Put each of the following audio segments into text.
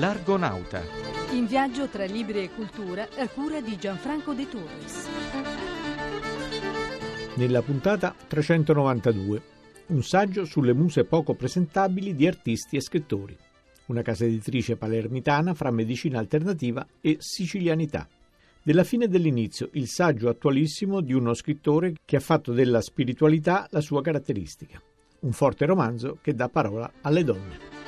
L'Argonauta. In viaggio tra libri e cultura a cura di Gianfranco De Torres. Nella puntata 392, un saggio sulle muse poco presentabili di artisti e scrittori. Una casa editrice palermitana fra medicina alternativa e sicilianità. Della fine dell'inizio, il saggio attualissimo di uno scrittore che ha fatto della spiritualità la sua caratteristica. Un forte romanzo che dà parola alle donne.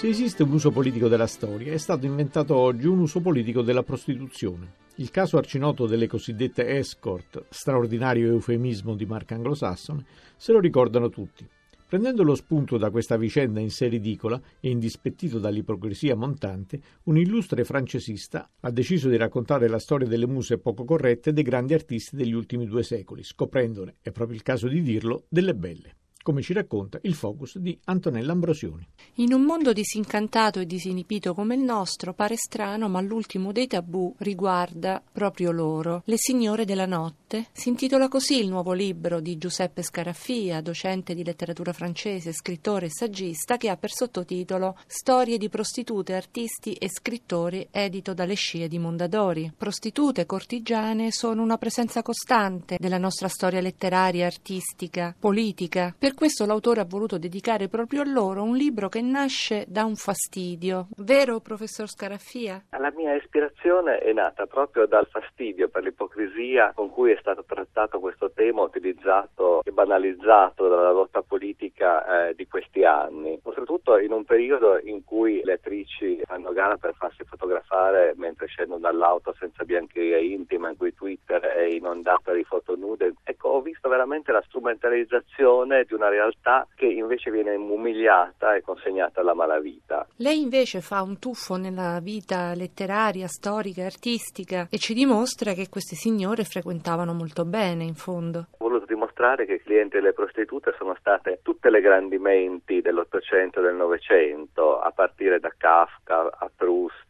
Se esiste un uso politico della storia, è stato inventato oggi un uso politico della prostituzione. Il caso arcinoto delle cosiddette escort, straordinario eufemismo di marca anglosassone, se lo ricordano tutti. Prendendo lo spunto da questa vicenda in sé ridicola e indispettito dall'ipocrisia montante, un illustre francesista ha deciso di raccontare la storia delle muse poco corrette dei grandi artisti degli ultimi due secoli, scoprendone, è proprio il caso di dirlo, delle belle come ci racconta il focus di Antonella Ambrosioni. In un mondo disincantato e disinibito come il nostro, pare strano, ma l'ultimo dei tabù riguarda proprio loro, le signore della notte. Si intitola così il nuovo libro di Giuseppe Scaraffia, docente di letteratura francese, scrittore e saggista, che ha per sottotitolo Storie di prostitute, artisti e scrittori, edito dalle scie di Mondadori. Prostitute cortigiane sono una presenza costante della nostra storia letteraria, artistica, politica. Per questo l'autore ha voluto dedicare proprio a loro un libro che nasce da un fastidio. Vero, professor Scaraffia? La mia ispirazione è nata proprio dal fastidio per l'ipocrisia con cui è stato trattato questo tema, utilizzato e banalizzato dalla lotta politica eh, di questi anni. Oltretutto in un periodo in cui le attrici fanno gara per farsi fotografare mentre scendono dall'auto senza biancheria intima, in cui Twitter è inondato di foto nude. Ecco, ho visto veramente la strumentalizzazione di una realtà che invece viene umiliata e consegnata alla malavita. Lei invece fa un tuffo nella vita letteraria, storica, artistica e ci dimostra che queste signore frequentavano molto bene, in fondo. Dimostrare che i clienti delle prostitute sono state tutte le grandi menti dell'Ottocento e del Novecento, a partire da Kafka a Proust,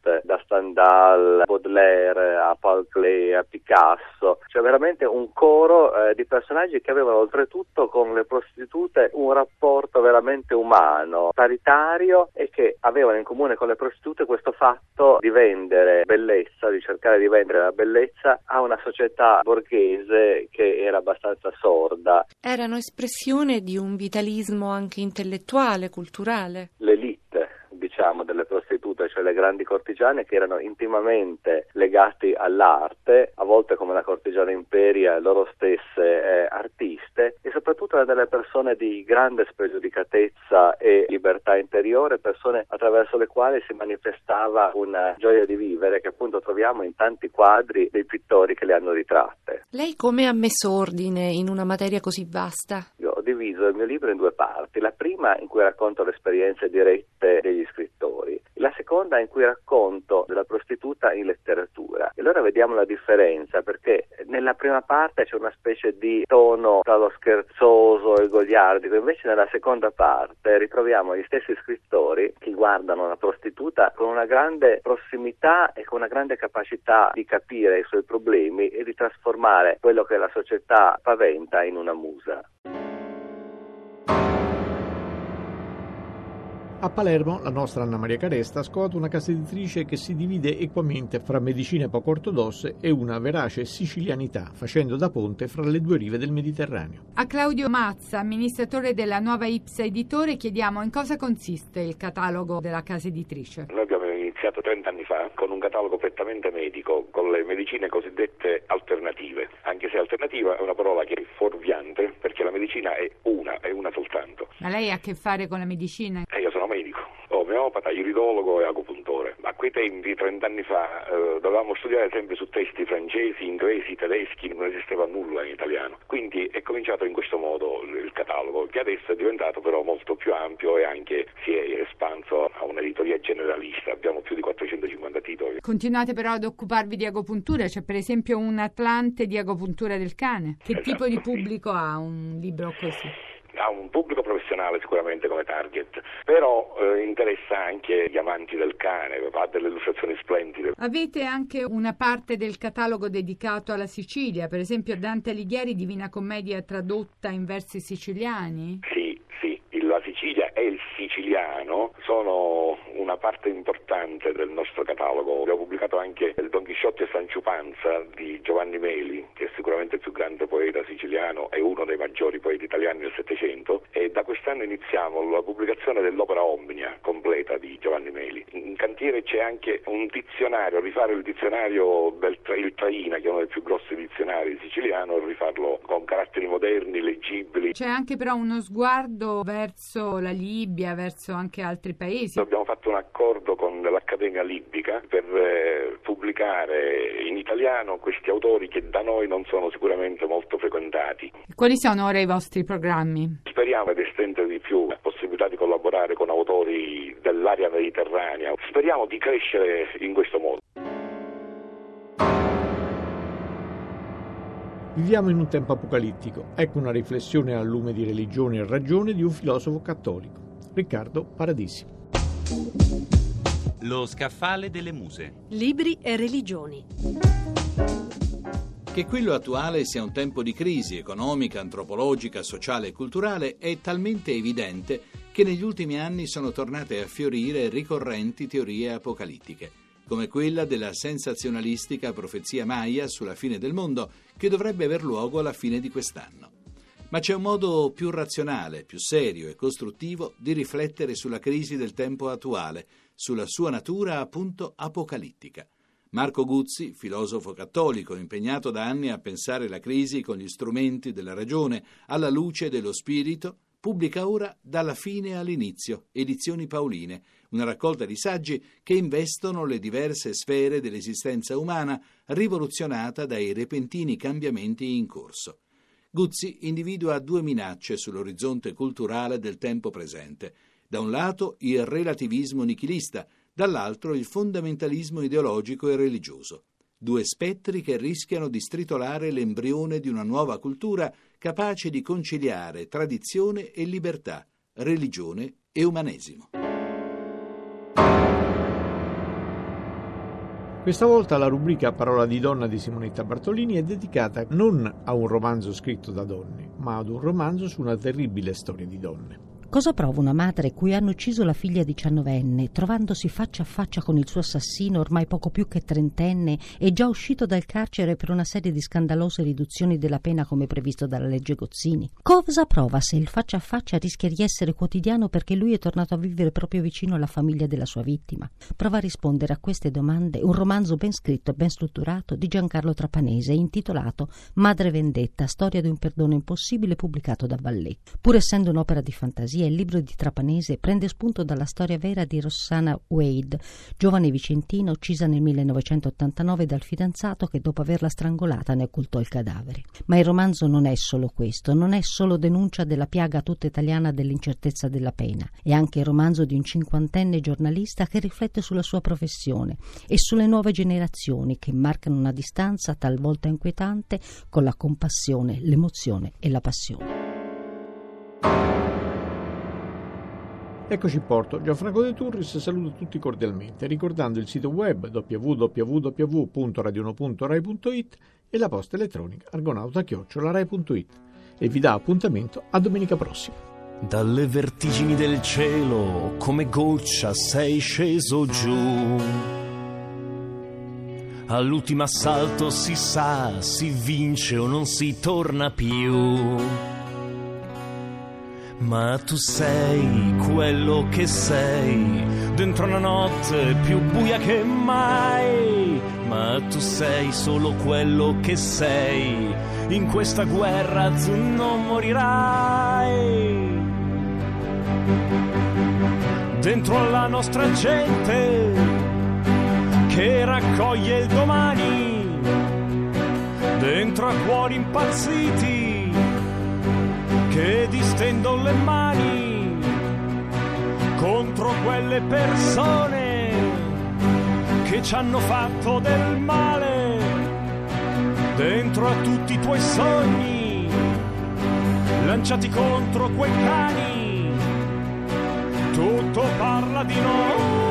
da Stendhal, Baudelaire, a Paul Klee, a Picasso, cioè veramente un coro eh, di personaggi che avevano oltretutto con le prostitute un rapporto veramente umano, paritario e che avevano in comune con le prostitute questo fatto di vendere bellezza, di cercare di vendere la bellezza a una società borghese che era abbastanza sorda. Erano espressione di un vitalismo anche intellettuale, culturale. L'elite diciamo, delle prostitute, cioè le grandi cortigiane che erano intimamente legati all'arte, a volte come la cortigiana Imperia, loro stesse eh, artiste, e soprattutto delle persone di grande spregiudicatezza e libertà interiore, persone attraverso le quali si manifestava una gioia di vivere che appunto troviamo in tanti quadri dei pittori che le hanno ritratte. Lei come ha messo ordine in una materia così vasta? Io ho diviso il mio libro in due parti. La prima in cui racconto le esperienze dirette degli scrittori, la seconda in cui racconto della prostituta in letteratura. E allora vediamo la differenza perché nella prima parte c'è una specie di tono tra lo scherzoso e il goliardico, invece nella seconda parte ritroviamo gli stessi scrittori che guardano la prostituta con una grande prossimità e con una grande capacità di capire i suoi problemi e di trasformare quello che la società paventa in una musa. A Palermo la nostra Anna Maria Caresta ha scovato una casa editrice che si divide equamente fra medicine poco ortodosse e una verace sicilianità, facendo da ponte fra le due rive del Mediterraneo. A Claudio Mazza, amministratore della nuova Ipsa Editore, chiediamo in cosa consiste il catalogo della casa editrice. Noi abbiamo iniziato 30 anni fa con un catalogo prettamente medico, con le medicine cosiddette alternative, anche se alternativa è una parola che è fuorviante perché la medicina è una, è una soltanto. Ma lei ha a che fare con la medicina? Eh, io sono medico, omeopata, iridologo e agopuntore. A quei tempi, 30 anni fa, eh, dovevamo studiare sempre su testi francesi, inglesi, tedeschi, non esisteva nulla in italiano. Quindi è cominciato in questo modo il catalogo, che adesso è diventato però molto più ampio e anche si è espanso a un'editoria generalista. Abbiamo più di 450 titoli. Continuate però ad occuparvi di agopuntura, c'è per esempio un Atlante di agopuntura del cane. Che Esatto, tipo di sì. pubblico ha un libro così? Ha un pubblico professionale sicuramente come target, però eh, interessa anche gli amanti del cane, ha delle illustrazioni splendide. Avete anche una parte del catalogo dedicato alla Sicilia, per esempio Dante Alighieri Divina Commedia tradotta in versi siciliani? Sì, sì, la Sicilia è il siciliano sono una parte importante del nostro catalogo. Abbiamo pubblicato anche il Don Chisciotte e Sancio Panza di Giovanni Meli, che sicuramente il più grande poeta siciliano e uno dei maggiori poeti italiani del Settecento e da quest'anno iniziamo la pubblicazione dell'opera Omnia completa di Giovanni Meli. In cantiere c'è anche un dizionario, rifare il dizionario del il Traina, che è uno dei più grossi dizionari siciliano, e rifarlo con caratteri moderni, leggibili. C'è anche però uno sguardo verso la Libia, verso anche altri paesi. Abbiamo fatto un accordo con l'Accademia Libica per eh, pubblicare in italiano questi autori che da noi non sono sicuramente molto frequentati. Quali sono ora i vostri programmi? Speriamo di estendere di più la possibilità di collaborare con autori dell'area mediterranea. Speriamo di crescere in questo modo. Viviamo in un tempo apocalittico. Ecco una riflessione al lume di religione e ragione di un filosofo cattolico, Riccardo Paradisi. Lo scaffale delle muse. Libri e religioni. Che quello attuale sia un tempo di crisi economica, antropologica, sociale e culturale è talmente evidente che negli ultimi anni sono tornate a fiorire ricorrenti teorie apocalittiche come quella della sensazionalistica profezia Maya sulla fine del mondo, che dovrebbe aver luogo alla fine di quest'anno. Ma c'è un modo più razionale, più serio e costruttivo di riflettere sulla crisi del tempo attuale, sulla sua natura appunto apocalittica. Marco Guzzi, filosofo cattolico impegnato da anni a pensare la crisi con gli strumenti della ragione alla luce dello spirito, pubblica ora Dalla fine all'inizio, edizioni Paoline, una raccolta di saggi che investono le diverse sfere dell'esistenza umana rivoluzionata dai repentini cambiamenti in corso. Guzzi individua due minacce sull'orizzonte culturale del tempo presente. Da un lato il relativismo nichilista, dall'altro il fondamentalismo ideologico e religioso. Due spettri che rischiano di stritolare l'embrione di una nuova cultura capace di conciliare tradizione e libertà, religione e umanesimo. Questa volta la rubrica Parola di donna di Simonetta Bartolini è dedicata non a un romanzo scritto da donne, ma ad un romanzo su una terribile storia di donne. Cosa prova una madre cui hanno ucciso la figlia diciannovenne, trovandosi faccia a faccia con il suo assassino ormai poco più che trentenne e già uscito dal carcere per una serie di scandalose riduzioni della pena come previsto dalla legge Gozzini? Cosa prova se il faccia a faccia rischia di essere quotidiano perché lui è tornato a vivere proprio vicino alla famiglia della sua vittima? Prova a rispondere a queste domande un romanzo ben scritto e ben strutturato di Giancarlo Trapanese intitolato Madre Vendetta, storia di un perdono impossibile pubblicato da Vallet. Pur essendo un'opera di fantasia, poesia il libro di Trapanese prende spunto dalla storia vera di Rossana Wade, giovane vicentina uccisa nel 1989 dal fidanzato che dopo averla strangolata ne occultò il cadavere. Ma il romanzo non è solo questo, non è solo denuncia della piaga tutta italiana dell'incertezza della pena, è anche il romanzo di un cinquantenne giornalista che riflette sulla sua professione e sulle nuove generazioni che marcano una distanza talvolta inquietante con la compassione, l'emozione e la passione. Eccoci Porto, Gianfranco De Turris saluto tutti cordialmente, ricordando il sito web www.radiono.rai.it e la posta elettronica argonauta-rai.it e vi dà appuntamento a domenica prossima. Dalle vertigini del cielo, come goccia sei sceso giù. All'ultimo assalto si sa, si vince o non si torna più ma tu sei quello che sei, dentro una notte più buia che mai. Ma tu sei solo quello che sei, in questa guerra tu non morirai. Dentro la nostra gente che raccoglie il domani, dentro a cuori impazziti che distendono le mani contro quelle persone che ci hanno fatto del male dentro a tutti i tuoi sogni lanciati contro quei cani tutto parla di noi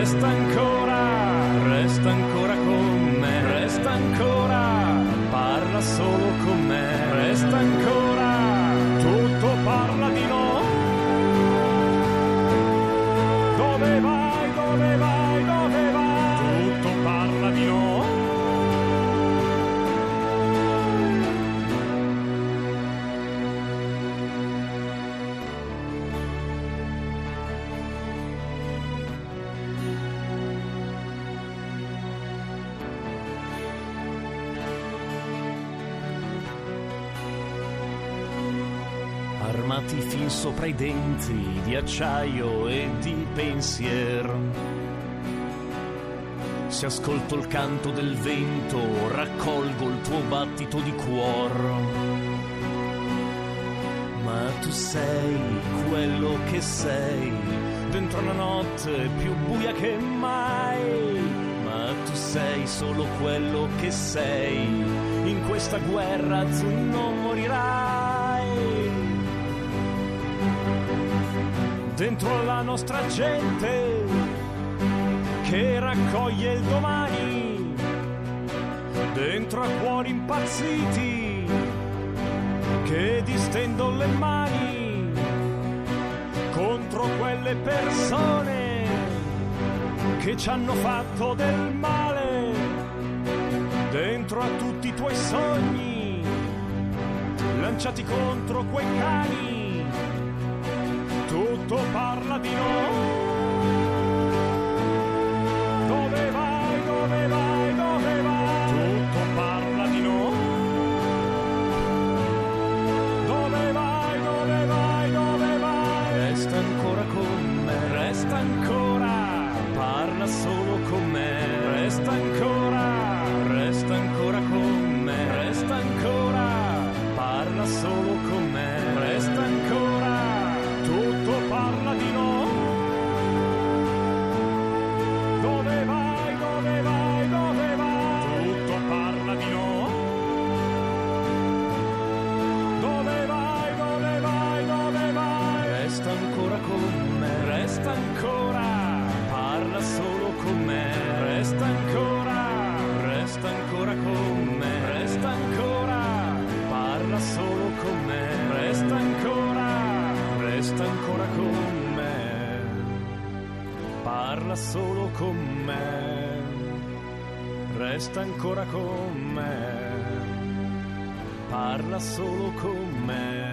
resta ancora, resta ancora con me, resta ancora, parla solo con me, resta ancora, tutto parla di noi. Dove vai, armati fin sopra i denti di acciaio e di pensiero. Se ascolto il canto del vento, raccolgo il tuo battito di cuore. Ma tu sei quello che sei, dentro una notte più buia che mai. Ma tu sei solo quello che sei, in questa guerra tu non morirai dentro la nostra gente che raccoglie il domani, dentro a cuori impazziti che distendono le mani contro quelle persone che ci hanno fatto del male, dentro a tutti i tuoi sogni lanciati contro quei cani tutto parla di noi. Dove vai, dove vai, dove vai? Tutto parla di noi. Dove vai, dove vai, dove vai? Resta ancora con me, resta ancora, parla solo con me, resta ancora, resta ancora con me, resta ancora, parla solo con me, solo con me, resta ancora con me, parla solo con me.